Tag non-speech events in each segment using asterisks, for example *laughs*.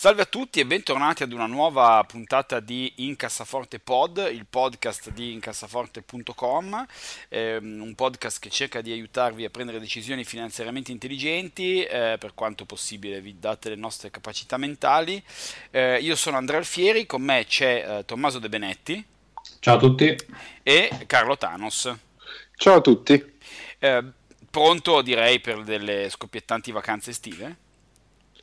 Salve a tutti e bentornati ad una nuova puntata di Incassaforte Pod, il podcast di incassaforte.com, ehm, un podcast che cerca di aiutarvi a prendere decisioni finanziariamente intelligenti, eh, per quanto possibile vi date le nostre capacità mentali. Eh, io sono Andrea Alfieri, con me c'è eh, Tommaso De Benetti. Ciao a tutti. E Carlo Thanos. Ciao a tutti. Eh, pronto direi per delle scoppiettanti vacanze estive?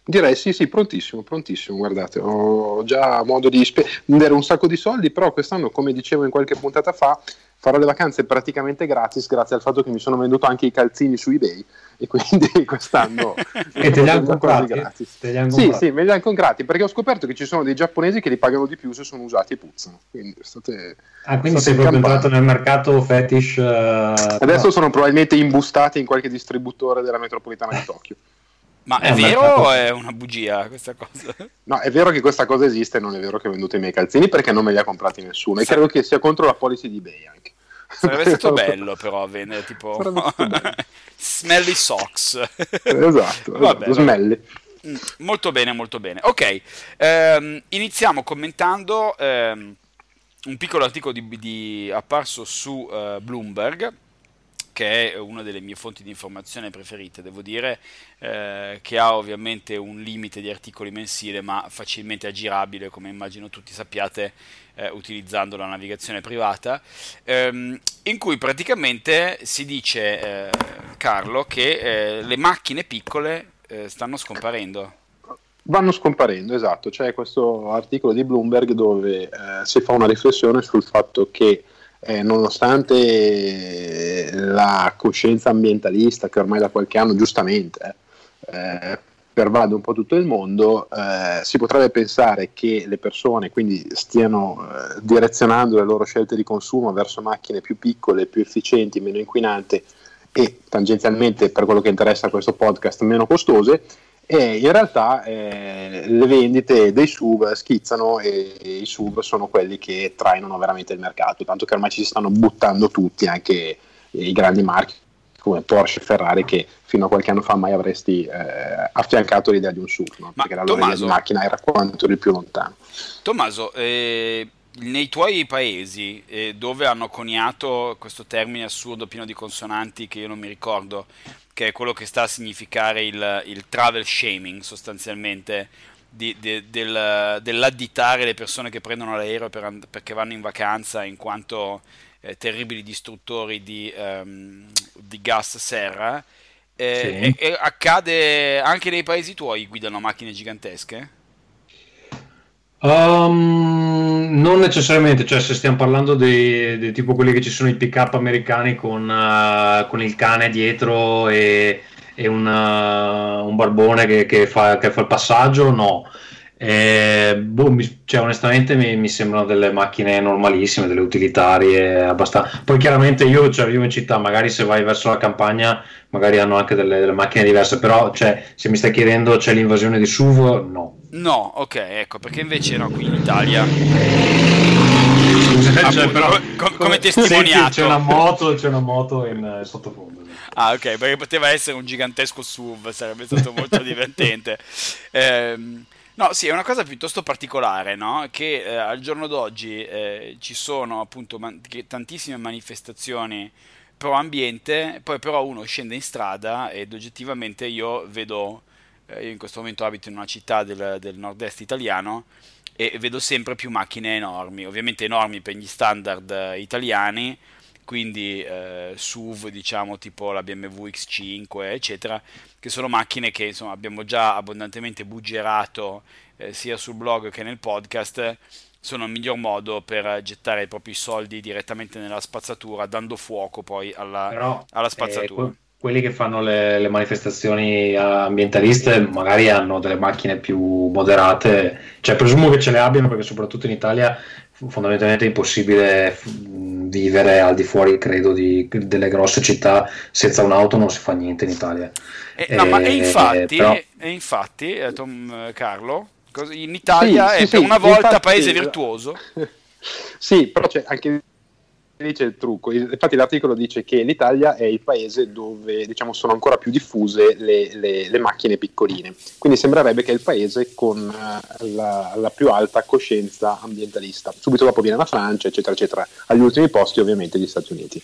Direi sì, sì, prontissimo, prontissimo. Guardate, ho già modo di spendere un sacco di soldi, però quest'anno, come dicevo in qualche puntata fa, farò le vacanze praticamente gratis grazie al fatto che mi sono venduto anche i calzini su eBay e quindi *laughs* quest'anno e te li hanno comprati gratis. Te li hanno sì, sì, me li hanno comprati perché ho scoperto che ci sono dei giapponesi che li pagano di più se sono usati e puzzano. Quindi state Ah, quindi sei proprio entrato nel mercato fetish. Uh... Adesso no. sono probabilmente imbustati in qualche distributore della metropolitana di Tokyo. Ma è, è vero o è una bugia questa cosa? No, è vero che questa cosa esiste, non è vero che ho venduto i miei calzini perché non me li ha comprati nessuno. E sì. credo che sia contro la policy di eBay anche. Sarebbe stato *laughs* bello però vendere tipo *laughs* smelly socks. esatto, Vabbè, esatto smelly. Mm, molto bene, molto bene. Ok, ehm, iniziamo commentando ehm, un piccolo articolo di, di, apparso su uh, Bloomberg che è una delle mie fonti di informazione preferite, devo dire, eh, che ha ovviamente un limite di articoli mensile, ma facilmente aggirabile, come immagino tutti sappiate, eh, utilizzando la navigazione privata, ehm, in cui praticamente si dice, eh, Carlo, che eh, le macchine piccole eh, stanno scomparendo. Vanno scomparendo, esatto. C'è questo articolo di Bloomberg dove eh, si fa una riflessione sul fatto che eh, nonostante la coscienza ambientalista che ormai da qualche anno giustamente eh, pervade un po' tutto il mondo, eh, si potrebbe pensare che le persone quindi stiano eh, direzionando le loro scelte di consumo verso macchine più piccole, più efficienti, meno inquinanti e tangenzialmente per quello che interessa questo podcast meno costose e in realtà eh, le vendite dei SUV schizzano e, e i SUV sono quelli che trainano veramente il mercato, tanto che ormai ci si stanno buttando tutti, anche i grandi marchi come Porsche e Ferrari che fino a qualche anno fa mai avresti eh, affiancato l'idea di un SUV, no? perché la loro Tommaso, macchina era quanto di più lontano. Tommaso, eh, nei tuoi paesi eh, dove hanno coniato questo termine assurdo pieno di consonanti che io non mi ricordo, che è quello che sta a significare il, il travel shaming sostanzialmente, di, de, del, dell'additare le persone che prendono l'aereo per, perché vanno in vacanza in quanto eh, terribili distruttori di, um, di gas serra. Eh, sì. e, e accade anche nei paesi tuoi guidano macchine gigantesche? Um, non necessariamente, cioè se stiamo parlando di, tipo quelli che ci sono i pick up americani con, uh, con il cane dietro e, e una, un barbone che, che, fa, che, fa, il passaggio, no. Eh, boh, mi, cioè, onestamente mi, mi, sembrano delle macchine normalissime, delle utilitarie abbastanza. Poi chiaramente io cioè, vivo in città, magari se vai verso la campagna, magari hanno anche delle, delle macchine diverse, però cioè, se mi stai chiedendo c'è l'invasione di SUV, no. No, ok, ecco, perché invece no, qui in Italia. Cioè, cioè, però, com- come testimoniato. C'è una moto, c'è una moto in uh, sottofondo. Ah, ok, perché poteva essere un gigantesco SUV, sarebbe stato molto *laughs* divertente. Eh, no, sì, è una cosa piuttosto particolare, no? Che eh, al giorno d'oggi eh, ci sono appunto man- tantissime manifestazioni pro ambiente, poi però uno scende in strada ed oggettivamente io vedo eh, io in questo momento abito in una città del, del nord-est italiano e vedo sempre più macchine enormi, ovviamente enormi per gli standard eh, italiani, quindi eh, SUV diciamo tipo la BMW X5 eccetera, che sono macchine che insomma abbiamo già abbondantemente buggerato eh, sia sul blog che nel podcast, sono il miglior modo per gettare i propri soldi direttamente nella spazzatura, dando fuoco poi alla, Però, alla spazzatura. Eh, quelli che fanno le, le, manifestazioni ambientaliste magari hanno delle macchine più moderate, cioè presumo che ce le abbiano perché soprattutto in Italia fondamentalmente è impossibile vivere al di fuori, credo, di, delle grosse città senza un'auto non si fa niente in Italia. Eh, no, ma e infatti, però... e infatti eh, Tom, eh, Carlo, in Italia sì, è sì, per sì, una volta infatti, paese virtuoso. *laughs* Sì, però c'è anche dice il trucco. Infatti, l'articolo dice che l'Italia è il paese dove diciamo, sono ancora più diffuse le, le, le, macchine piccoline. Quindi sembrerebbe che è il paese con uh, la, la, più alta coscienza ambientalista. Subito dopo viene la Francia, eccetera, eccetera. Agli ultimi posti, ovviamente, gli Stati Uniti.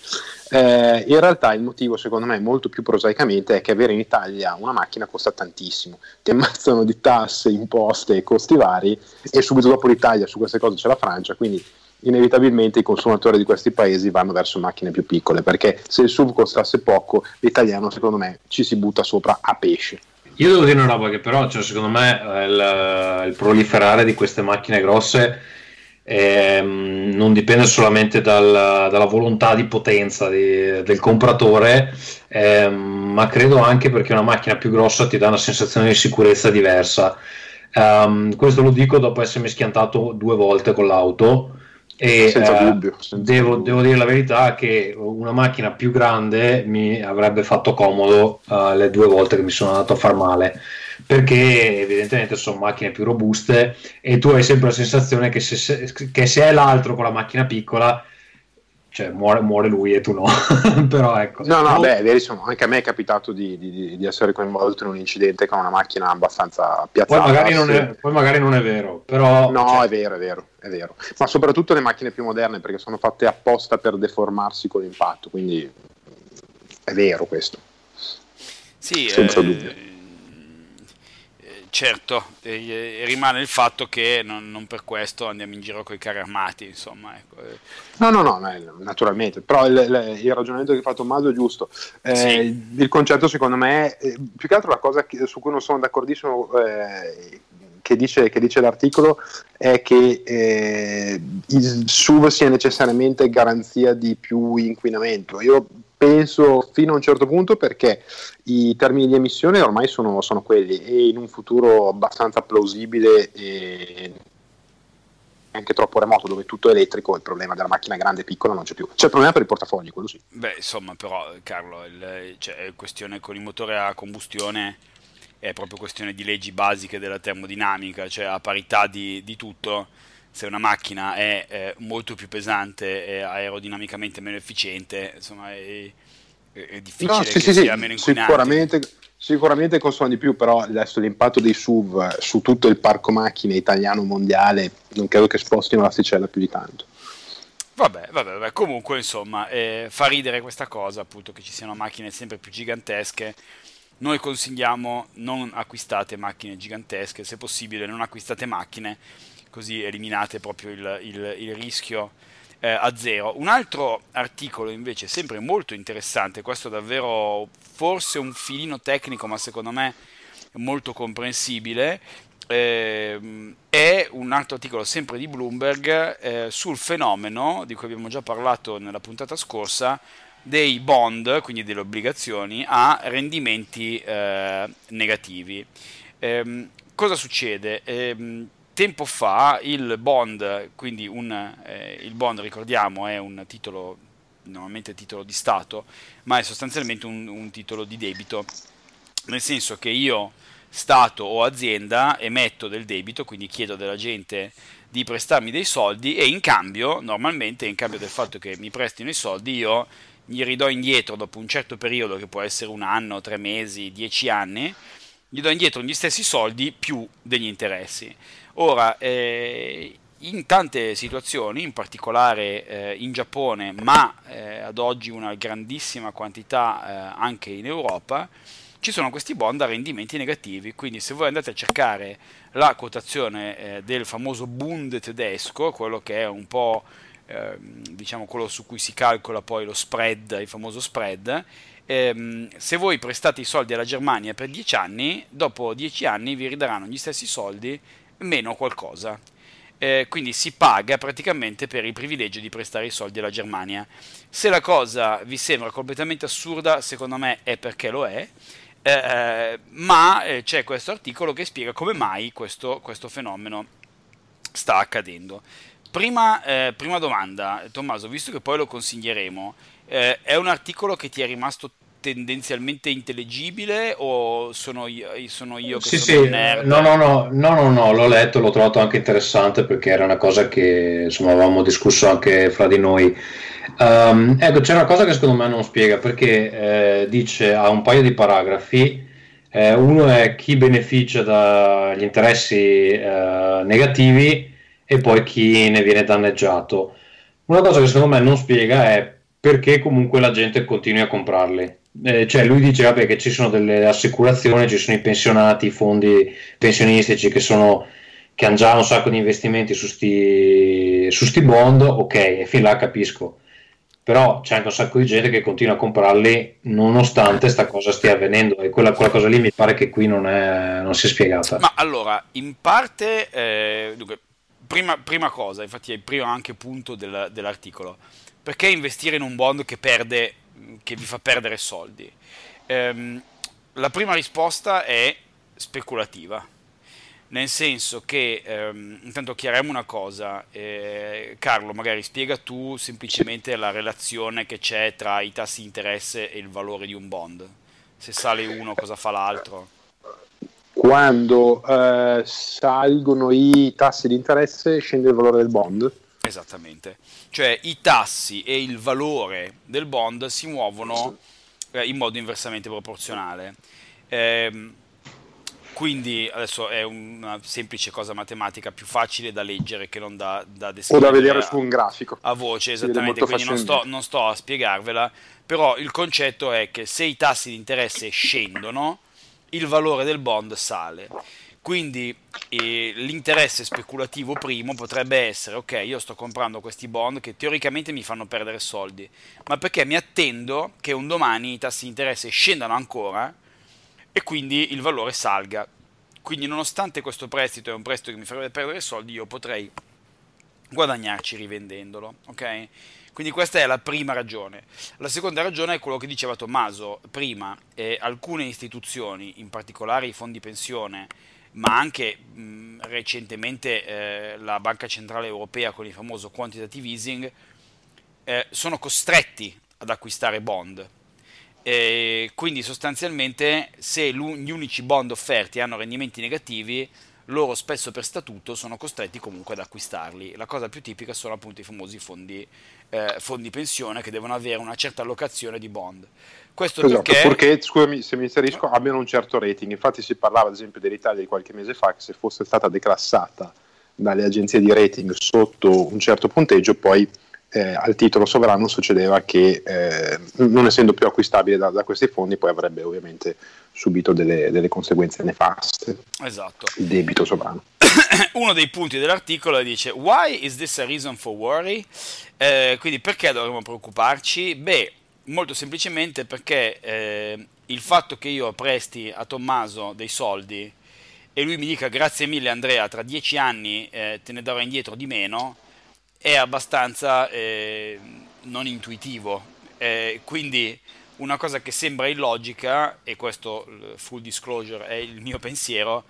Eh, in realtà, il motivo, secondo me, molto più prosaicamente, è che avere in Italia una macchina costa tantissimo. Ti ammazzano di tasse, imposte e costi vari, e subito dopo l'Italia su queste cose c'è la Francia. Quindi inevitabilmente i consumatori di questi paesi vanno verso macchine più piccole perché se il SUV costasse poco l'italiano secondo me ci si butta sopra a pesce. Io devo dire una roba che però cioè, secondo me eh, il, il, proliferare di queste macchine grosse eh, non dipende solamente dal, dalla volontà di potenza di, del compratore eh, ma credo anche perché una macchina più grossa ti dà una sensazione di sicurezza diversa. Um, questo lo dico dopo essermi schiantato due volte con l'auto e, senza eh, dubbio. Senza devo, dubbio. devo, dire la verità che una macchina più grande mi avrebbe fatto comodo uh, le due volte che mi sono andato a far male perché evidentemente sono macchine più robuste e tu hai sempre la sensazione che se, che se è l'altro con la macchina piccola cioè muore, muore, lui e tu no. *laughs* Però ecco. No, no, beh, verissimo. Anche a me è capitato di, di, di, essere coinvolto in un incidente con una macchina abbastanza piazzata. Poi magari non è, poi magari non è vero, però... No, cioè... è vero, è vero, è vero. Ma soprattutto le macchine più moderne perché sono fatte apposta per deformarsi con l'impatto, quindi è vero questo. Sì, senza eh... dubbio certo, eh, rimane il fatto che non, non, per questo andiamo in giro con i carri armati, insomma. Ecco. No, no, no, naturalmente, però il, il, il, ragionamento che ha fatto Tommaso è giusto. Eh, sì. Il concetto secondo me, è, più che altro la cosa che, su cui non sono d'accordissimo eh, che, dice, che dice, l'articolo è che eh, il SUV sia necessariamente garanzia di più inquinamento. Io penso fino a un certo punto perché i termini di emissione ormai sono, sono quelli e in un futuro abbastanza plausibile e anche troppo remoto dove tutto è elettrico il problema della macchina grande e piccola non c'è più. C'è il problema per i portafogli quello sì. Beh insomma però Carlo il, cioè, questione con i motori a combustione è proprio questione di leggi basiche della termodinamica cioè a parità di, di tutto se una macchina è eh, molto più pesante e aerodinamicamente meno efficiente, insomma è, è difficile no, sì, che sì, sia sì, meno inquinante. Sicuramente, sicuramente costano di più, però adesso l'impatto dei SUV su tutto il parco macchine italiano mondiale non credo che spostino l'asticella più di tanto. Vabbè, vabbè, vabbè. comunque insomma eh, fa ridere questa cosa appunto che ci siano macchine sempre più gigantesche. Noi consigliamo non acquistate macchine gigantesche, se possibile non acquistate macchine così eliminate proprio il, il, il rischio eh, a zero. Un altro articolo invece, sempre molto interessante, questo davvero forse un filino tecnico, ma secondo me molto comprensibile, eh, è un altro articolo sempre di Bloomberg eh, sul fenomeno di cui abbiamo già parlato nella puntata scorsa dei bond, quindi delle obbligazioni, a rendimenti eh, negativi. Ehm, cosa succede? Tempo fa il bond, quindi un, eh, il bond ricordiamo è un titolo, normalmente titolo di Stato, ma è sostanzialmente un, un titolo di debito, nel senso che io, Stato o azienda, emetto del debito, quindi chiedo della gente di prestarmi dei soldi e in cambio, normalmente in cambio del fatto che mi prestino i soldi, io gli ridò indietro dopo un certo periodo, che può essere un anno, tre mesi, dieci anni, gli do indietro gli stessi soldi più degli interessi. Ora, eh, in tante situazioni, in particolare eh, in Giappone, ma eh, ad oggi una grandissima quantità eh, anche in Europa, ci sono questi bond a rendimenti negativi. Quindi, se voi andate a cercare la quotazione eh, del famoso Bund tedesco, quello che è un po' ehm, diciamo quello su cui si calcola poi lo spread, il famoso spread, ehm, se voi prestate i soldi alla Germania per 10 anni, dopo 10 anni vi ridaranno gli stessi soldi meno qualcosa. eh, quindi si paga praticamente per il privilegio di prestare i soldi alla Germania. Se la cosa vi sembra completamente assurda, secondo me è perché lo è, eh, ma eh, c'è questo articolo che spiega come mai questo, questo fenomeno sta accadendo. Prima, eh, prima, domanda, Tommaso, visto che poi lo consiglieremo, eh, è un articolo che ti è rimasto tendenzialmente intellegibile o sono io, sono io che sì, sono sì. nerd? No, no, no, no, no, no, l'ho letto, l'ho trovato anche interessante perché era una cosa che insomma avevamo discusso anche fra di noi. Um, ecco, c'è una cosa che secondo me non spiega perché eh, dice ha un paio di paragrafi. Eh, uno è chi beneficia dagli interessi eh, negativi e poi chi ne viene danneggiato. Una cosa che secondo me non spiega è perché comunque la gente continui a comprarli eh, cioè lui dice vabbè, che ci sono delle assicurazioni, ci sono i pensionati, i fondi pensionistici che, sono, che hanno già un sacco di investimenti su sti, su sti bond, ok, e fin là capisco. Però c'è anche un sacco di gente che continua a comprarli nonostante questa cosa stia avvenendo e quella, quella, cosa lì mi pare che qui non, è, non si è spiegata. Ma allora, in parte, eh, dunque, prima, prima, cosa, infatti è il primo anche punto del, dell'articolo, perché investire in un bond che perde che vi fa perdere soldi? Ehm, la prima risposta è speculativa, nel senso che, ehm, intanto chiariamo una cosa, eh, Carlo, magari spiega tu semplicemente la relazione che c'è tra i tassi di interesse e il valore di un bond. Se sale uno, cosa fa l'altro? Quando eh, salgono i tassi di interesse, scende il valore del bond. Esattamente, cioè i tassi e il valore del bond si muovono eh, in modo inversamente proporzionale. Eh, quindi adesso è una semplice cosa matematica più facile da leggere che non da, da descrivere. O da vedere su un grafico. A voce, esattamente, quindi non sto, non sto a spiegarvela, però il concetto è che se i tassi di interesse scendono, il valore del bond sale. Quindi eh, l'interesse speculativo primo potrebbe essere, ok, io sto comprando questi bond che teoricamente mi fanno perdere soldi, ma perché mi attendo che un domani i tassi di interesse scendano ancora e quindi il valore salga. Quindi nonostante questo prestito è un prestito che mi farebbe perdere soldi, io potrei guadagnarci rivendendolo, ok? Quindi questa è la prima ragione. La seconda ragione è quello che diceva Tommaso prima, eh, alcune istituzioni, in particolare i fondi pensione, ma anche mh, recentemente eh, la Banca Centrale Europea con il famoso quantitative easing, eh, sono costretti ad acquistare bond. E quindi sostanzialmente se gli unici bond offerti hanno rendimenti negativi, loro spesso per statuto sono costretti comunque ad acquistarli. La cosa più tipica sono appunto i famosi fondi, eh, fondi pensione che devono avere una certa allocazione di bond. Questo esatto, perché... Purché, scusami se mi inserisco, abbiano un certo rating. Infatti si parlava ad esempio dell'Italia di qualche mese fa che se fosse stata declassata dalle agenzie di rating sotto un certo punteggio, poi eh, al titolo sovrano succedeva che eh, non essendo più acquistabile da, da, questi fondi poi avrebbe ovviamente subito delle, delle conseguenze nefaste. Esatto. Il debito sovrano. *coughs* Uno dei punti dell'articolo dice Why is this a reason for worry? Eh, quindi perché dovremmo preoccuparci? Beh, molto semplicemente perché eh, il fatto che io presti a Tommaso dei soldi e lui mi dica grazie mille Andrea, tra dieci anni eh, te ne darò indietro di meno, è abbastanza eh, non intuitivo. Eh, quindi una cosa che sembra illogica, e questo full disclosure è il mio pensiero,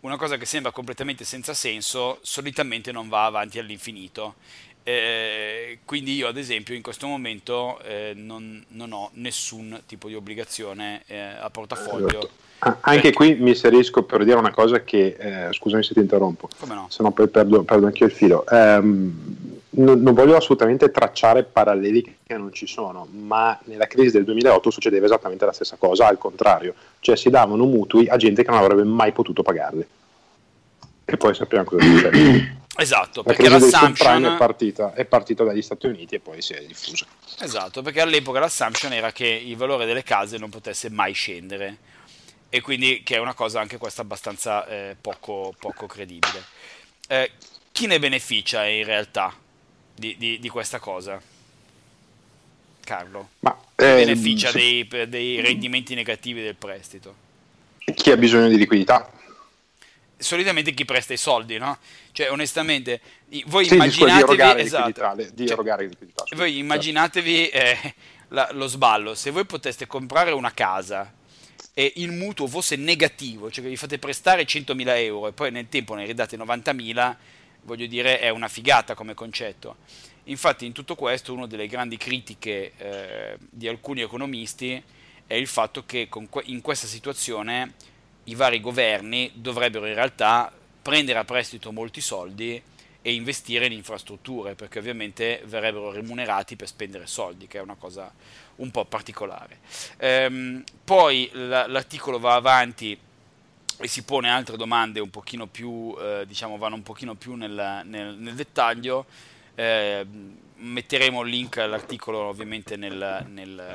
una cosa che sembra completamente senza senso, solitamente non va avanti all'infinito. Eh, quindi io ad esempio in questo momento eh, non, non, ho nessun tipo di obbligazione eh, a portafoglio. Ah, anche qui mi inserisco per dire una cosa che, eh, scusami se ti interrompo, no? se no poi perdo, perdo anche il filo. Um, non, non, voglio assolutamente tracciare paralleli che non ci sono, ma nella crisi del 2008 succedeva esattamente la stessa cosa, al contrario, cioè si davano mutui a gente che non avrebbe mai potuto pagarli. E poi sappiamo cosa succede. Esatto, la perché l'assumption è partita, è partita dagli Stati Uniti e poi si è diffusa. Esatto, perché all'epoca l'assumption era che il valore delle case non potesse mai scendere e quindi che è una cosa anche questa abbastanza eh, poco, poco, credibile. Eh, chi ne beneficia in realtà di, di, di questa cosa? Carlo? Ma, eh, beneficia se... dei, dei rendimenti negativi del prestito? Chi ha bisogno di liquidità solitamente chi presta i soldi, no? Cioè, onestamente, voi sì, immaginatevi... Di esatto. Di cioè, erogare liquidità voi immaginatevi eh, la, lo sballo. Se voi poteste comprare una casa e il mutuo fosse negativo, cioè che vi fate prestare 100.000 euro e poi nel tempo ne ridate 90.000, voglio dire, è una figata come concetto. Infatti in tutto questo una delle grandi critiche eh, di alcuni economisti è il fatto che que- in questa situazione i vari governi dovrebbero in realtà prendere a prestito molti soldi e investire in infrastrutture, perché ovviamente verrebbero remunerati per spendere soldi, che è una cosa un po' particolare. Ehm, poi l'articolo va avanti e si pone altre domande un pochino più, eh, diciamo, vanno un pochino più nel, nel, nel dettaglio. Eh, metteremo il link all'articolo ovviamente nel, nel,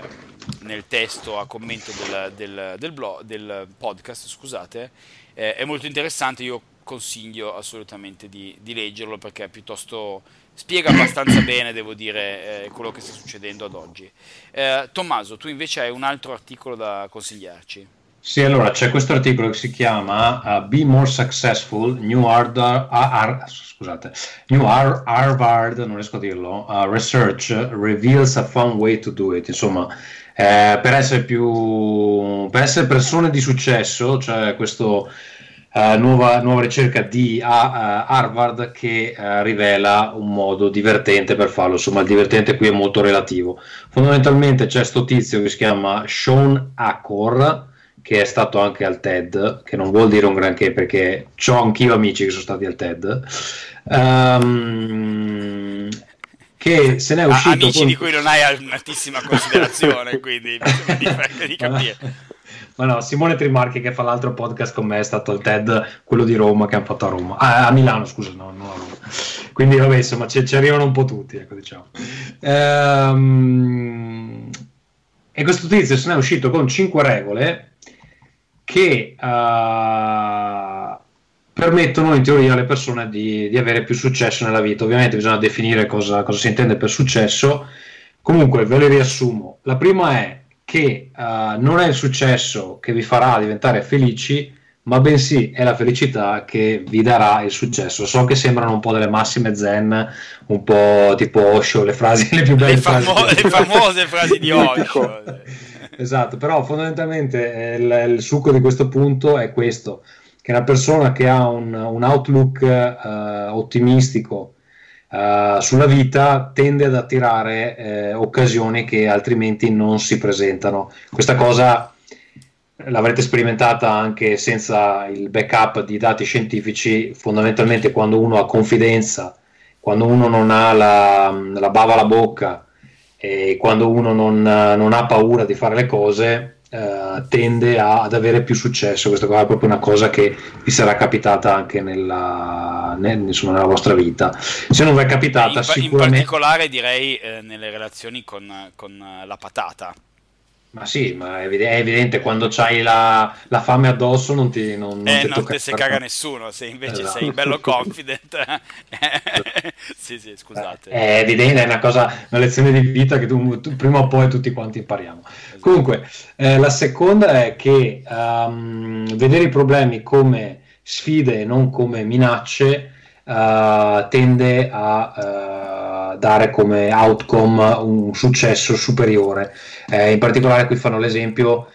nel testo a commento del, del, del, blog, del podcast, scusate. Eh, è molto interessante, io consiglio assolutamente di, di leggerlo perché piuttosto spiega abbastanza bene, devo dire, eh, quello che sta succedendo ad oggi. Eh, Tommaso, tu invece hai un altro articolo da consigliarci. Sì, allora c'è questo articolo che si chiama uh, Be More Successful, New, Hard, uh, Ar- scusate, New Ar- Harvard, non riesco a dirlo, uh, Research Reveals a Fun Way to Do It, insomma, eh, per, essere più, per essere persone di successo, cioè questo Uh, nuova, nuova, ricerca di Harvard che rivela un modo divertente per farlo. Insomma, il divertente qui è molto relativo. Fondamentalmente c'è questo tizio che si chiama Sean Acor, che è stato anche al TED, che non vuol dire un granché perché ho anch'io amici che sono stati al TED. Um, che se n'è uscito. Ah, amici con... di cui non hai un'altissima considerazione, *laughs* quindi mi di capire. Ma no, Simone Trimarchi che fa l'altro podcast con me è stato al TED, quello di Roma che hanno fatto a Roma, ah, a Milano scusa, no, no a Roma. Quindi vabbè, insomma, ci, ci arrivano un po' tutti, ecco diciamo. Ehm, e questo tizio se ne è uscito con 5 regole che uh, permettono in teoria alle persone di, di, avere più successo nella vita. Ovviamente bisogna definire cosa, cosa si intende per successo. Comunque ve le riassumo. La prima è che uh, non è il successo che vi farà diventare felici, ma bensì è la felicità che vi darà il successo. So che sembrano un po' delle massime zen, un po' tipo Osho, le frasi le più belle le, famo- frasi le famose frasi di *laughs* Osho. Esatto, però fondamentalmente eh, il, il, succo di questo punto è questo, che una persona che ha un, un outlook uh, ottimistico uh, sulla vita tende ad attirare eh, occasioni che altrimenti non si presentano. Questa cosa l'avrete sperimentata anche senza il backup di dati scientifici, fondamentalmente quando uno ha confidenza, quando uno non ha la, la bava alla bocca e quando uno non, non ha paura di fare le cose, eh, tende a, ad avere più successo. Questa qua è proprio una cosa che vi sarà capitata anche nella, nel, insomma, nella vostra vita. Se non vi è capitata, in, sicuramente... in particolare direi eh, nelle relazioni con, con la patata ma sì, ma è evidente, quando c'hai la, la, fame addosso non ti, non, non eh, ti non te se caga nessuno, se invece esatto. sei bello *laughs* confident. sì, sì, scusate. È evidente, è una cosa, una lezione di vita che tu, tu, prima o poi tutti quanti impariamo. Esatto. Comunque, eh, la seconda è che um, vedere i problemi come sfide e non come minacce uh, tende a uh, dare come outcome un successo superiore. Eh, in particolare qui fanno l'esempio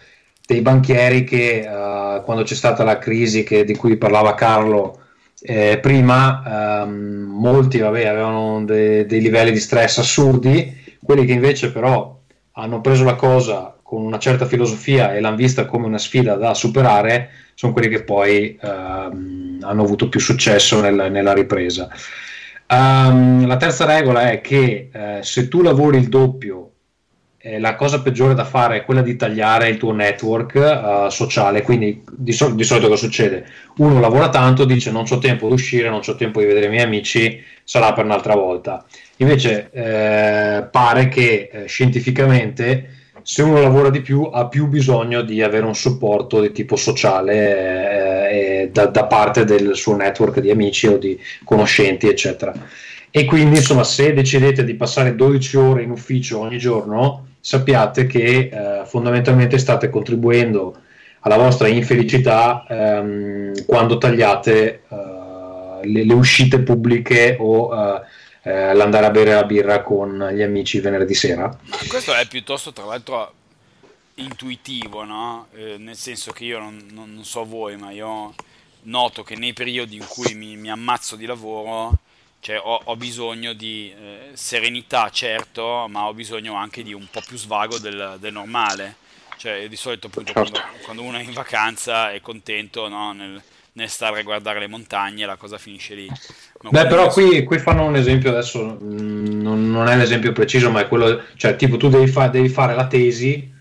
dei banchieri che uh, quando c'è stata la crisi che, di cui parlava Carlo eh, prima, um, molti vabbè, avevano de- dei livelli di stress assurdi, quelli che invece però hanno preso la cosa con una certa filosofia e l'hanno vista come una sfida da superare, sono quelli che poi um, hanno avuto più successo nel, nella ripresa. Um, la terza regola è che eh, se tu lavori il doppio eh, la cosa peggiore da fare è quella di tagliare il tuo network uh, sociale. Quindi di, so- di, solito cosa succede? Uno lavora tanto, dice non ho tempo di uscire, non ho tempo di vedere i miei amici, sarà per un'altra volta. Invece eh, pare che eh, scientificamente se uno lavora di più ha più bisogno di avere un supporto di tipo sociale eh, da, da parte del suo network di amici o di conoscenti, eccetera. E quindi, insomma, se decidete di passare 12 ore in ufficio ogni giorno, sappiate che eh, fondamentalmente state contribuendo alla vostra infelicità ehm, quando tagliate uh, le, le, uscite pubbliche o uh, eh, l'andare a bere la birra con gli amici venerdì sera. Questo è piuttosto, tra l'altro, intuitivo, no? Eh, nel senso che io non, non, non, so voi, ma io noto che nei periodi in cui mi, mi ammazzo di lavoro, cioè ho, ho bisogno di eh, serenità, certo, ma ho bisogno anche di un po' più svago del, del normale. Cioè, di solito appunto certo. quando, quando, uno è in vacanza è contento no? nel, nel stare a guardare le montagne, la cosa finisce lì. Ma Beh, però qui, qui, fanno un esempio adesso, mm, non, non, è l'esempio preciso, ma è quello, cioè tipo tu devi, fa, devi fare la tesi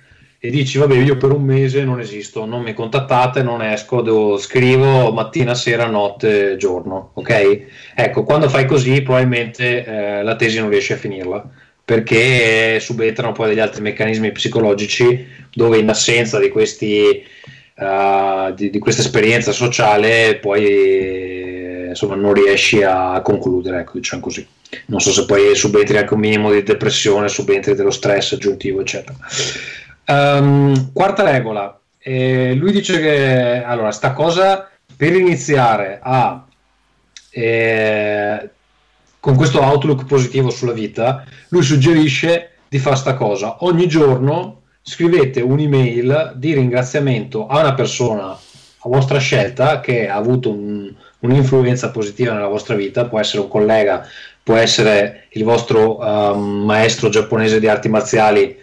e dici vabbè io per un mese non esisto, non mi contattate, non esco, devo, scrivo mattina, sera, notte, giorno, ok? Ecco, quando fai così probabilmente eh, la tesi non riesci a finirla perché subentrano poi degli altri meccanismi psicologici dove in assenza di, questi, uh, di, di questa esperienza sociale poi insomma non riesci a concludere, ecco diciamo così. Non so se poi subentri anche un minimo di depressione, subentri dello stress aggiuntivo, eccetera. Um, quarta regola, eh, lui dice che allora, sta cosa per iniziare a eh, con questo outlook positivo sulla vita, lui suggerisce di fare sta cosa. Ogni giorno scrivete un'email di ringraziamento a una persona a vostra scelta che ha avuto un, un'influenza positiva nella vostra vita, può essere un collega, può essere il vostro um, maestro giapponese di arti marziali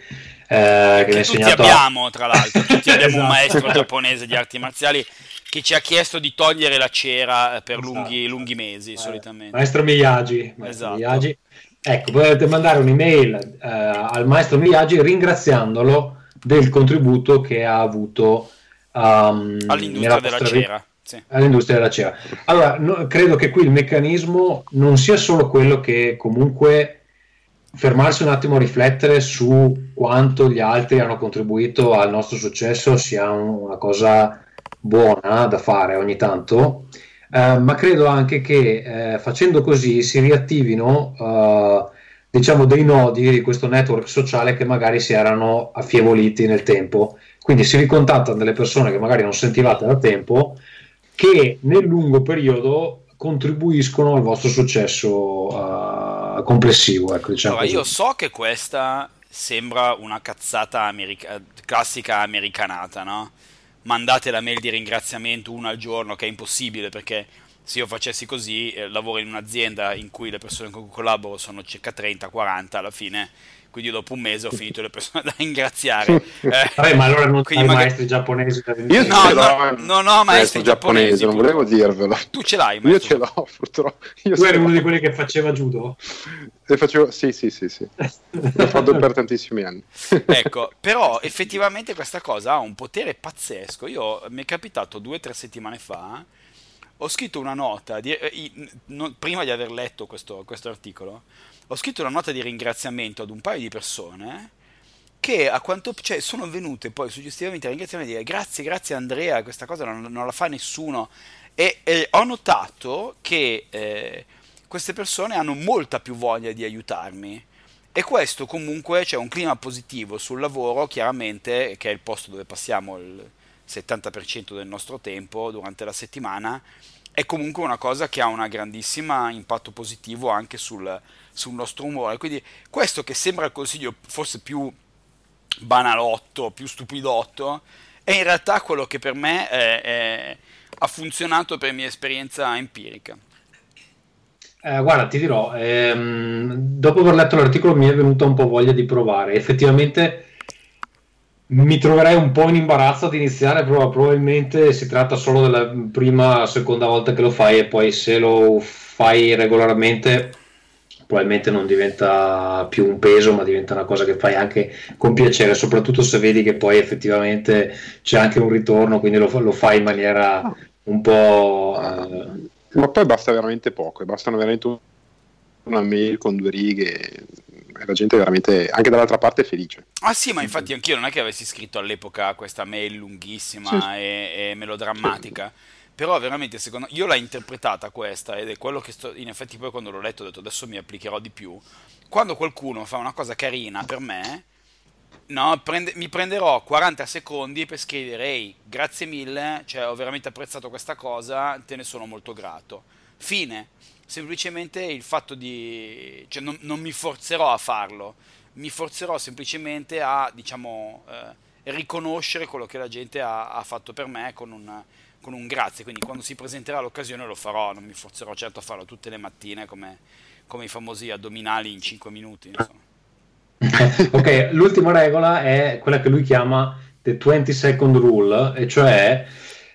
eh, che, che tutti abbiamo, a... tra l'altro, tutti *laughs* abbiamo esatto. un maestro giapponese di arti marziali che ci ha chiesto di togliere la cera per esatto. lunghi, lunghi, mesi, eh, solitamente. Maestro Miyagi. Maestro esatto. Miyagi. Ecco, potete mandare un'email eh, al maestro Miyagi ringraziandolo del contributo che ha avuto um, all'industria della cera. Sì. All'industria della cera. Allora, no, credo che qui il meccanismo non sia solo quello che comunque fermarsi un attimo a riflettere su quanto gli altri hanno contribuito al nostro successo sia una cosa buona da fare ogni tanto, eh, ma credo anche che eh, facendo così si riattivino eh, diciamo dei nodi di questo network sociale che magari si erano affievoliti nel tempo. Quindi si ricontattano delle persone che magari non sentivate da tempo che nel lungo periodo contribuiscono al vostro successo uh, complessivo. Ecco, diciamo allora, io so che questa sembra una cazzata america- classica americanata, no? Mandate la mail di ringraziamento una al giorno, che è impossibile perché se io facessi così, eh, lavoro in un'azienda in cui le persone con cui collaboro sono circa 30-40, alla fine quindi dopo un mese ho finito le persone da ringraziare. Eh, Vabbè, ma allora non hai magari... maestri giapponesi da Io no, no, non ho maestri giapponesi, non volevo dirvelo. Tu ce l'hai, Io ce l'ho, purtroppo. Io tu eri uno di quelli che faceva judo? E facevo... Sì, sì, sì, sì. L'ho fatto per tantissimi anni. ecco, però effettivamente questa cosa ha un potere pazzesco. Io mi è capitato due o tre settimane fa ho scritto una nota, di, eh, no, prima di aver letto questo, questo articolo, ho scritto una nota di ringraziamento ad un paio di persone che a quanto cioè, sono venute poi successivamente a ringraziarmi e dire grazie, grazie Andrea, questa cosa non, non la fa nessuno. E, e ho notato che eh, queste persone hanno molta più voglia di aiutarmi. E questo comunque c'è un clima positivo sul lavoro, chiaramente, che è il posto dove passiamo il 70% del nostro tempo durante la settimana, è comunque una cosa che ha un grandissimo impatto positivo anche sul, sul nostro umore. Quindi questo che sembra il consiglio forse più banalotto, più stupidotto, è in realtà quello che per me è, è, ha funzionato per mia esperienza empirica. Eh, guarda, ti dirò, ehm, dopo aver letto l'articolo mi è venuta un po' voglia di provare. Effettivamente mi troverei un po' in imbarazzo ad iniziare, però probabilmente si tratta solo della prima o seconda volta che lo fai e poi se lo fai regolarmente probabilmente non diventa più un peso, ma diventa una cosa che fai anche con piacere, soprattutto se vedi che poi effettivamente c'è anche un ritorno, quindi lo, lo fai in maniera un po'... Uh... Ma poi basta veramente poco, bastano veramente una mail con due righe la gente è veramente anche dall'altra parte è felice. Ah sì, ma infatti anch'io non è che avessi scritto all'epoca questa mail lunghissima sì. e, e, melodrammatica. Sì. Però veramente secondo io l'ho interpretata questa ed è quello che sto, in effetti poi quando l'ho letto ho detto adesso mi applicherò di più. Quando qualcuno fa una cosa carina per me, No, prende, mi prenderò 40 secondi per scrivere, ehi, grazie mille, cioè, ho veramente apprezzato questa cosa, te ne sono molto grato. Fine. Semplicemente il fatto di... cioè, non, non mi forzerò a farlo, mi forzerò semplicemente a, diciamo, eh, riconoscere quello che la gente ha, ha fatto per me con un, con un, grazie. Quindi quando si presenterà l'occasione lo farò, non mi forzerò certo a farlo tutte le mattine come, come i famosi addominali in 5 minuti. *laughs* Ok, l'ultima regola è quella che lui chiama the 20 second rule, e cioè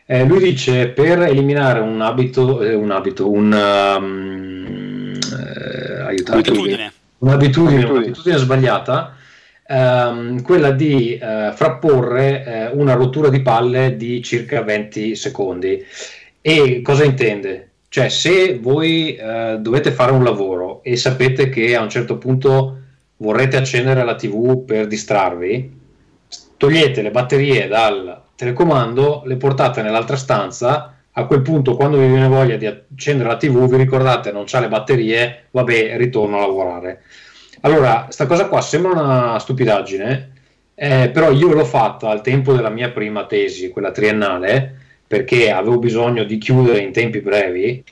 eh, lui dice per eliminare un abito, eh, un abito, un, um, eh, aiutatemi, un'abitudine, un'abitudine sbagliata, ehm, quella di eh, frapporre eh, una rottura di palle di circa 20 secondi. E cosa intende? Cioè, se voi eh, dovete fare un lavoro e sapete che a un certo punto vorrete accendere la TV per distrarvi, togliete le batterie dal telecomando, le portate nell'altra stanza, a quel punto quando vi viene voglia di accendere la TV vi ricordate non c'ha le batterie, vabbè, ritorno a lavorare. Allora, sta cosa qua sembra una stupidaggine, eh, però io l'ho fatta al tempo della mia prima tesi, quella triennale, perché avevo bisogno di chiudere in tempi brevi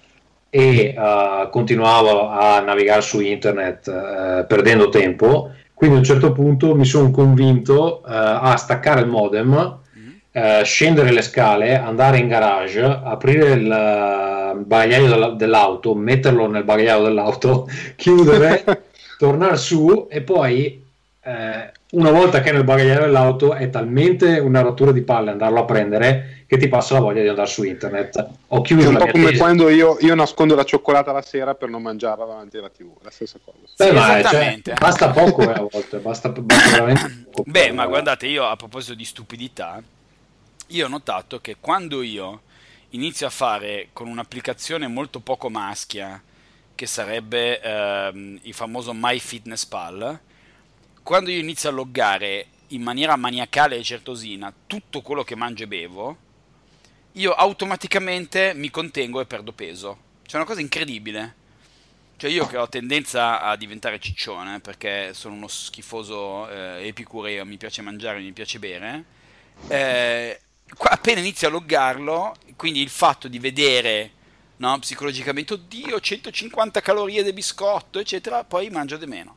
e uh, continuavo a navigare su internet uh, perdendo tempo. Quindi a un certo punto mi sono convinto uh, a staccare il modem, scendere le scale, andare in garage, aprire il bagagliaio dell'auto, metterlo nel bagagliaio dell'auto, *laughs* chiudere, *laughs* tornare su e poi eh, una volta che è nel bagagliaio dell'auto è talmente una rottura di palle andarlo a prendere che ti passa la voglia di andare su internet. Ho chiuso è un po' come tesi. quando io, io, nascondo la cioccolata la sera per non mangiarla davanti alla tv, la stessa cosa. Beh, sì, ma cioè, basta poco eh, a *laughs* volte, basta, basta veramente poco. Beh, ma guardate, io a proposito di stupidità, io ho notato che quando io inizio a fare con un'applicazione molto poco maschia, che sarebbe ehm, il famoso MyFitnessPal, quando io inizio a loggare in maniera maniacale e certosina tutto quello che mangio e bevo, io automaticamente mi contengo e perdo peso. C'è una cosa incredibile. Cioè io che ho tendenza a diventare ciccione perché sono uno schifoso eh, epicureo, mi piace mangiare, mi piace bere, eh, appena inizio a loggarlo, quindi il fatto di vedere no, psicologicamente, oddio, 150 calorie di biscotto, eccetera, poi mangio di meno.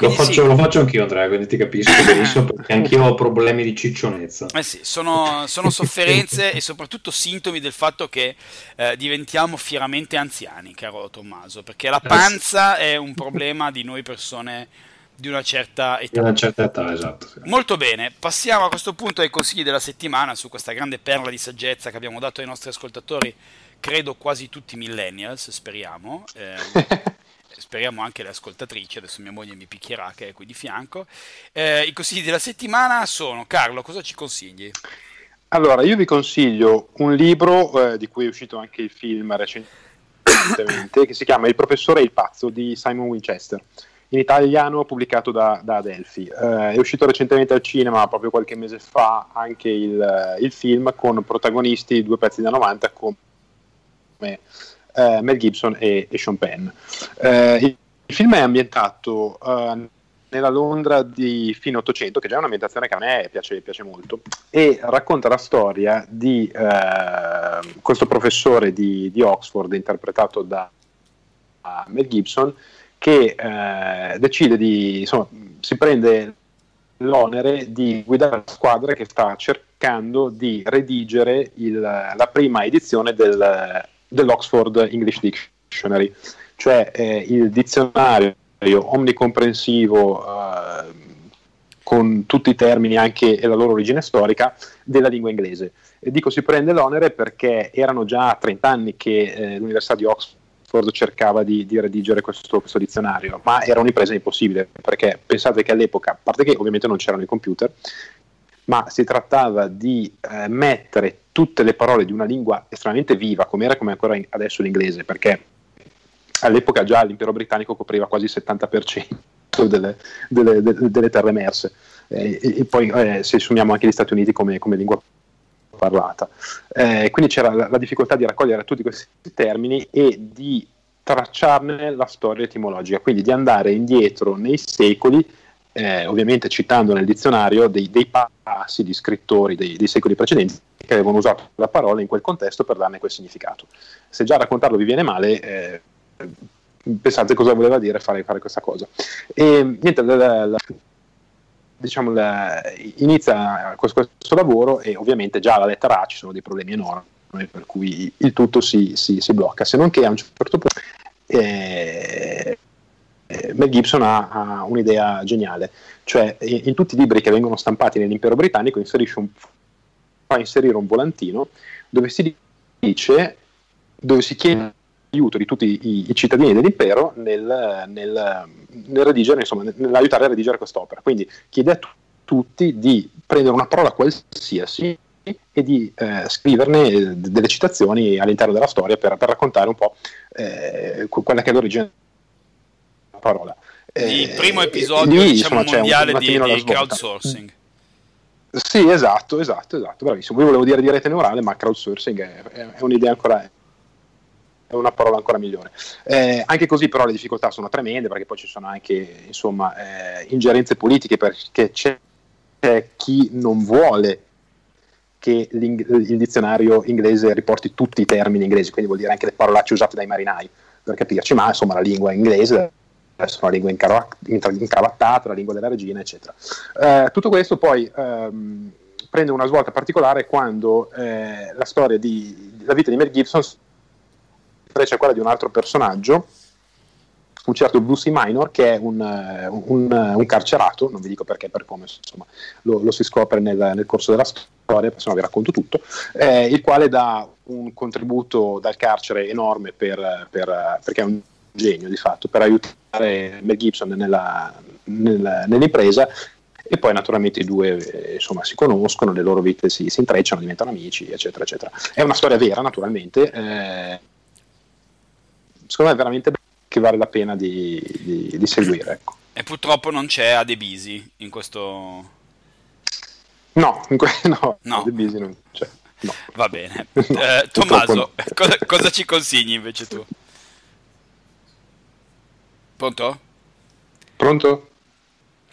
Lo faccio, sì. lo faccio, anch'io Andrea, quindi ti capisco *laughs* benissimo perché anch'io ho problemi di ciccionezza. Eh sì, sono, sono sofferenze e soprattutto sintomi del fatto che eh, diventiamo fieramente anziani, caro Tommaso, perché la panza è un problema di noi persone di una certa età. Una certa età, esatto. Sì. Molto bene, passiamo a questo punto ai consigli della settimana su questa grande perla di saggezza che abbiamo dato ai nostri ascoltatori, credo quasi tutti millennials, speriamo. Eh, *laughs* speriamo anche le ascoltatrici, adesso mia moglie mi picchierà che è qui di fianco. Eh, I consigli della settimana sono, Carlo, cosa ci consigli? Allora, io vi consiglio un libro eh, di cui è uscito anche il film recentemente, che si chiama Il professore e il pazzo di Simon Winchester. In italiano pubblicato da, da Adelphi. Eh, è uscito recentemente al cinema, proprio qualche mese fa, anche il, il film con protagonisti, due pezzi da 90 come eh, Mel Gibson e, e Sean Penn. Eh, il, il, film è ambientato eh, nella Londra di fine 800, che è già un'ambientazione che a me piace, piace molto, e racconta la storia di eh, questo professore di, di, Oxford, interpretato da Mel Gibson, che eh, decide di, insomma, si prende l'onere di guidare la squadra che sta cercando di redigere il, la prima edizione del dell'Oxford English Dictionary, cioè eh, il dizionario omnicomprensivo eh, con tutti i termini anche e la loro origine storica della lingua inglese. E dico si prende l'onere perché erano già 30 anni che eh, l'Università di Oxford cercava di, di redigere questo, questo, dizionario, ma era un'impresa impossibile perché pensate che all'epoca, a parte che ovviamente non c'erano i computer, ma si trattava di eh, mettere tutte le parole di una lingua estremamente viva, come era come ancora adesso l'inglese, perché all'epoca già l'impero britannico copriva quasi il 70% delle, delle, delle, terre emerse, eh, e, e, poi eh, se sommiamo anche gli Stati Uniti come, come lingua parlata. Eh, quindi c'era la, la, difficoltà di raccogliere tutti questi termini e di tracciarne la storia etimologica, quindi di andare indietro nei secoli eh, ovviamente citando nel dizionario dei, dei passi di scrittori dei, dei, secoli precedenti che avevano usato la parola in quel contesto per darne quel significato. Se già raccontarlo vi viene male, eh, pensate cosa voleva dire fare, fare questa cosa. E niente, la, la, la, diciamo, inizia questo, questo, lavoro e ovviamente già alla lettera A ci sono dei problemi enormi per cui il tutto si, si, si blocca, se non che a un certo punto eh, eh, Mel Gibson ha, ha, un'idea geniale, cioè in, in, tutti i libri che vengono stampati nell'impero britannico un, fa inserire un volantino dove si dice, dove si chiede l'aiuto di tutti i, i cittadini dell'impero nel, nel, nel redigere, insomma, nell'aiutare a redigere quest'opera. Quindi chiede a tutti di prendere una parola qualsiasi e di eh, scriverne delle citazioni all'interno della storia per, per raccontare un po' eh, quella che è l'origine parola. Il primo episodio lì, diciamo, insomma, mondiale di, di crowdsourcing. Sì, esatto, esatto, esatto, bravissimo. Io volevo dire di rete neurale, ma crowdsourcing è, è, è un'idea ancora, è una parola ancora migliore. Eh, anche così però le difficoltà sono tremende perché poi ci sono anche insomma, eh, ingerenze politiche perché c'è, c'è, chi non vuole che il dizionario inglese riporti tutti i termini inglesi, quindi vuol dire anche le parolacce usate dai marinai, per capirci, ma insomma la lingua inglese è una lingua incravattata, la lingua della regina, eccetera. Eh, tutto questo poi ehm, prende una svolta particolare quando eh, la storia di la vita di Mel Gibson invece a quella di un altro personaggio un certo Brucey Minor che è un, un, un, carcerato, non vi dico perché per come, insomma, lo, lo si scopre nel, nel, corso della storia, se no vi racconto tutto, eh, il quale dà un contributo dal carcere enorme per, per, perché è un genio di fatto, per aiutare Mel Gibson nella, nella, nell'impresa e poi naturalmente i due eh, insomma, si conoscono, le loro vite si, si, intrecciano, diventano amici, eccetera, eccetera. È una storia vera, naturalmente. Eh, secondo me è veramente che vale la pena di, di, di seguire. Ecco. E purtroppo non c'è Adebisi in questo... No, in que- *laughs* no, no. Adebisi non c'è. No. Va bene. *laughs* Eh, Tommaso, *laughs* cosa, cosa ci consigli invece tu? Pronto? Pronto?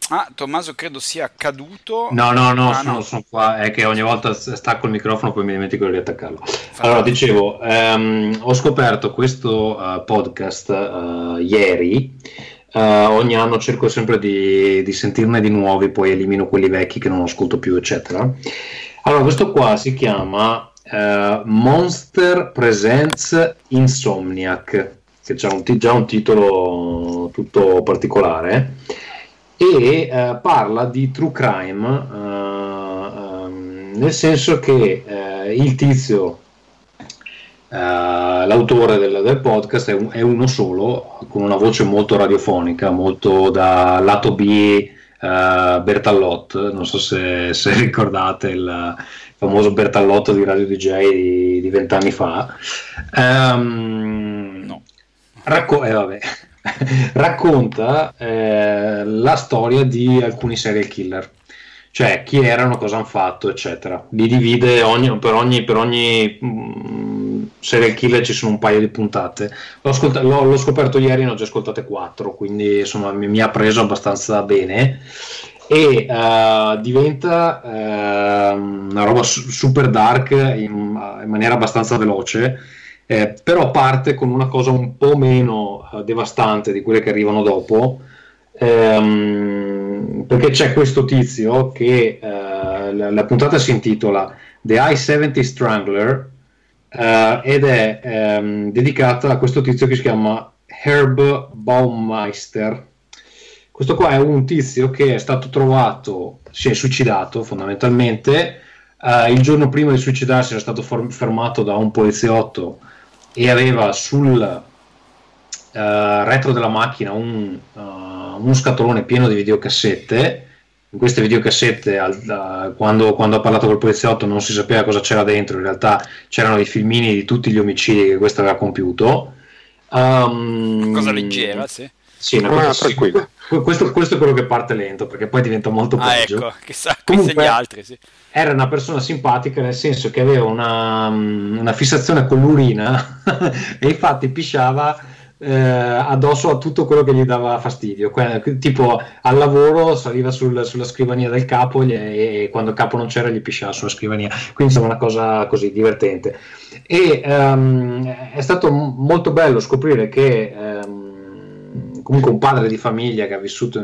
Ah, Tommaso credo sia caduto. No, no, no, ah, sono, no. sono, qua. È che ogni volta stacco il microfono poi mi dimentico di riattaccarlo. Allora, dicevo, ehm, ho scoperto questo uh, podcast uh, ieri. Uh, ogni anno cerco sempre di, di, sentirne di nuovi, poi elimino quelli vecchi che non ascolto più, eccetera. Allora, questo qua si chiama Monster Presents Insomniac, che ha un, già un titolo tutto particolare e eh, parla di true crime eh, ehm, nel senso che eh, il tizio eh, l'autore del, del podcast è, un, è, uno solo con una voce molto radiofonica molto da lato B Uh, Bertallot, non so se, se *laughs* ricordate il, famoso Bertallotto di Radio DJ di vent'anni fa. Um. Racco- eh, *laughs* racconta eh, la storia di alcuni serial killer, cioè chi erano, cosa hanno fatto, eccetera. Li divide ogni, per ogni, per ogni mh, mm, serial killer ci sono un paio di puntate. L'ho, ascolta- l'ho, l'ho scoperto ieri, ne ho già ascoltate quattro, quindi insomma mi, mi ha preso abbastanza bene e uh, diventa uh, una roba su- super dark in, in, maniera abbastanza veloce eh, però parte con una cosa un po' meno uh, devastante di quelle che arrivano dopo, ehm, perché c'è questo tizio che uh, la, la, puntata si intitola The I-70 Strangler uh, ed è ehm, dedicata a questo tizio che si chiama Herb Baumeister. Questo qua è un tizio che è stato trovato, si è suicidato fondamentalmente. il giorno prima di suicidarsi era stato fermato da un poliziotto e aveva sul uh, retro della macchina un, uh, uno scatolone pieno di videocassette. In queste videocassette, al, uh, quando, quando, ha parlato col poliziotto, non si sapeva cosa c'era dentro. In realtà c'erano i filmini di tutti gli omicidi che questo aveva compiuto. Um, cosa leggera, sì. Sì, una cosa tranquilla. Questo, questo, è quello che parte lento perché poi diventa molto ah, peggio. Ecco, chissà, Comunque, gli altri. Sì. Era una persona simpatica nel senso che aveva una, una fissazione con l'urina *laughs* e infatti pisciava eh, addosso a tutto quello che gli dava fastidio. Que- tipo al lavoro saliva sul, sulla scrivania del capo gli, e quando il capo non c'era gli pisciava sulla scrivania. Quindi insomma una cosa così divertente. E um, è stato m- molto bello scoprire che um, comunque un padre di famiglia che ha vissuto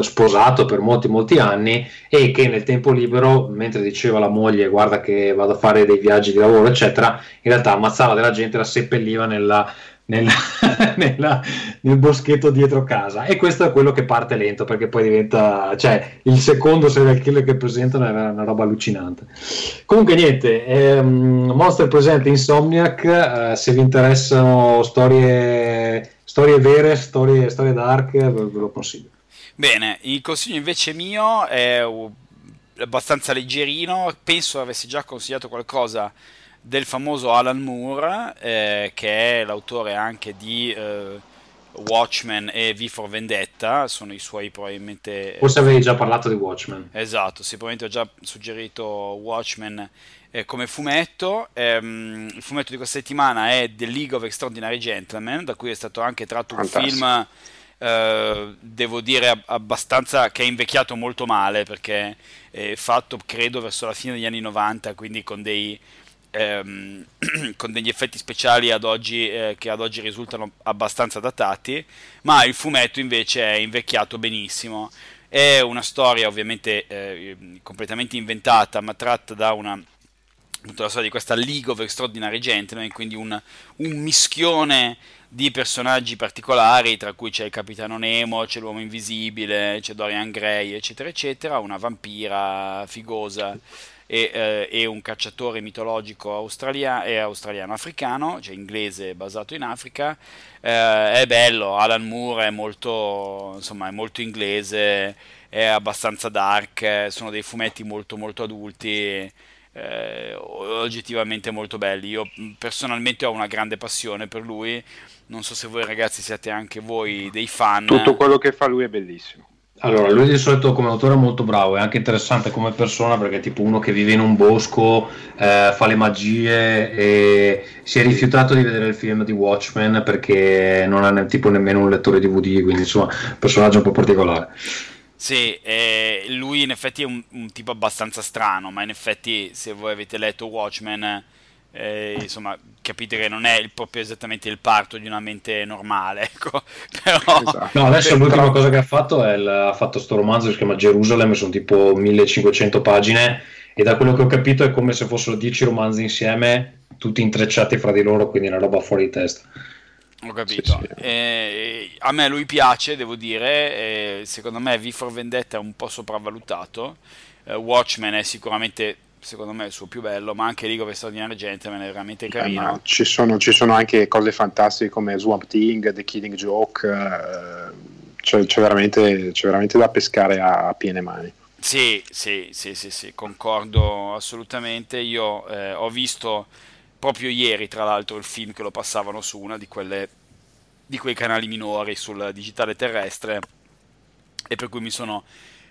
sposato per molti molti anni e che nel tempo libero mentre diceva alla moglie guarda che vado a fare dei viaggi di lavoro eccetera in realtà ammazzava della gente la seppelliva nella nel, *laughs* nella, nel, boschetto dietro casa. E questo è quello che parte lento perché poi diventa cioè il secondo serial killer che presentano è una, roba allucinante. Comunque niente ehm, Monster presente Insomniac eh, se vi interessano storie storie vere storie, storie dark ve, lo consiglio. Bene il consiglio invece mio è abbastanza leggerino. Penso avessi già consigliato qualcosa del famoso Alan Moore, eh, che è l'autore anche di eh, Watchmen e V for Vendetta, sono i suoi probabilmente... Forse avevi già parlato di Watchmen. Esatto, probabilmente ho già suggerito Watchmen eh, come fumetto. Ehm, il fumetto di questa settimana è The League of Extraordinary Gentlemen, da cui è stato anche tratto un film... Uh, devo dire abbastanza che è invecchiato molto male perché è fatto credo verso la fine degli anni 90 quindi con dei ehm, *clears throat* con degli effetti speciali ad oggi, eh, che ad oggi risultano abbastanza datati, ma il fumetto invece è invecchiato benissimo. È una storia ovviamente eh, completamente inventata, ma tratta da una appunto la storia di questa League of Extraordinary Gentlemen, quindi un, un, mischione di personaggi particolari, tra cui c'è il Capitano Nemo, c'è l'Uomo Invisibile, c'è Dorian Gray, eccetera, eccetera, una vampira figosa e, eh, e un cacciatore mitologico australia- australiano-africano, cioè inglese basato in Africa. Eh, è bello, Alan Moore è molto, insomma, è molto inglese, è abbastanza dark, sono dei fumetti molto molto adulti. Eh, oggettivamente molto belli. Io personalmente ho una grande passione per lui. Non so se voi ragazzi siete anche voi dei fan. Tutto quello che fa lui è bellissimo. Allora, lui di solito come autore è molto bravo, è anche interessante come persona perché è tipo uno che vive in un bosco, eh, fa le magie e si è rifiutato di vedere il film di Watchmen perché non ha ne- tipo nemmeno un lettore DVD, quindi insomma, personaggio un po' particolare. Sì, eh, lui in effetti è un, un, tipo abbastanza strano, ma in effetti se voi avete letto Watchmen eh, insomma, capite che non è il, proprio esattamente il parto di una mente normale. *laughs* Ecco. Però, esatto. no, adesso l'ultima cosa che ha fatto è il, ha fatto sto romanzo che si chiama Gerusalemme, sono tipo 1500 pagine e da quello che ho capito è come se fossero 10 romanzi insieme, tutti intrecciati fra di loro, quindi una roba fuori di testa. Ho capito. Sì, sì. Eh, a me lui piace, devo dire, eh, secondo me V for Vendetta è un po' sopravvalutato. Eh, Watchmen è sicuramente secondo me è il suo più bello, ma anche League of Extraordinary Gentlemen è veramente carino. Eh, ci, sono, ci, sono, anche cose fantastiche come Swamp Thing, The Killing Joke, eh, c'è, c'è, veramente, c'è, veramente, da pescare a, a piene mani. Sì, sì, sì, sì, sì, concordo assolutamente. Io eh, ho visto proprio ieri, tra l'altro, il film che lo passavano su una di, quelle, di quei canali minori sul digitale terrestre e per cui mi sono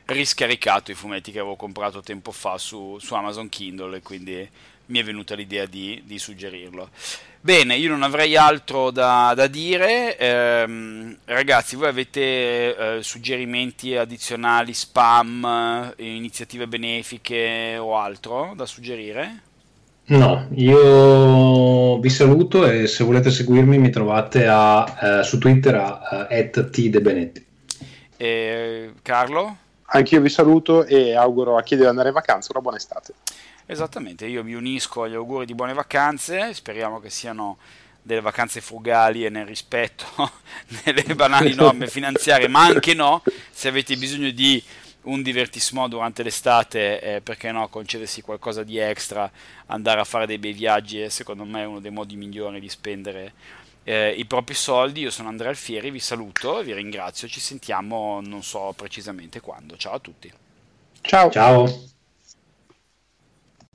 riscaricato i fumetti che avevo comprato tempo fa su, su Amazon Kindle e quindi mi è venuta l'idea di, di, suggerirlo. Bene, io non avrei altro da, da dire. Eh, ragazzi, voi avete eh, suggerimenti addizionali, spam, eh, iniziative benefiche o altro da suggerire? No, io vi saluto e se volete seguirmi mi trovate a, eh, su Twitter a, a @tdebenetti. Carlo? Anch'io vi saluto e auguro a chi deve andare in vacanza una buona estate. Esattamente, io mi unisco agli auguri di buone vacanze, speriamo che siano delle vacanze frugali e nel rispetto *laughs* delle banali norme finanziarie, ma anche no, se avete bisogno di un divertissement durante l'estate, eh, perché no, concedersi qualcosa di extra, andare a fare dei bei viaggi è secondo me uno dei modi migliori di spendere eh, i propri soldi. Io sono Andrea Alfieri, vi saluto, vi ringrazio, ci sentiamo non so precisamente quando. Ciao a tutti. Ciao. Ciao.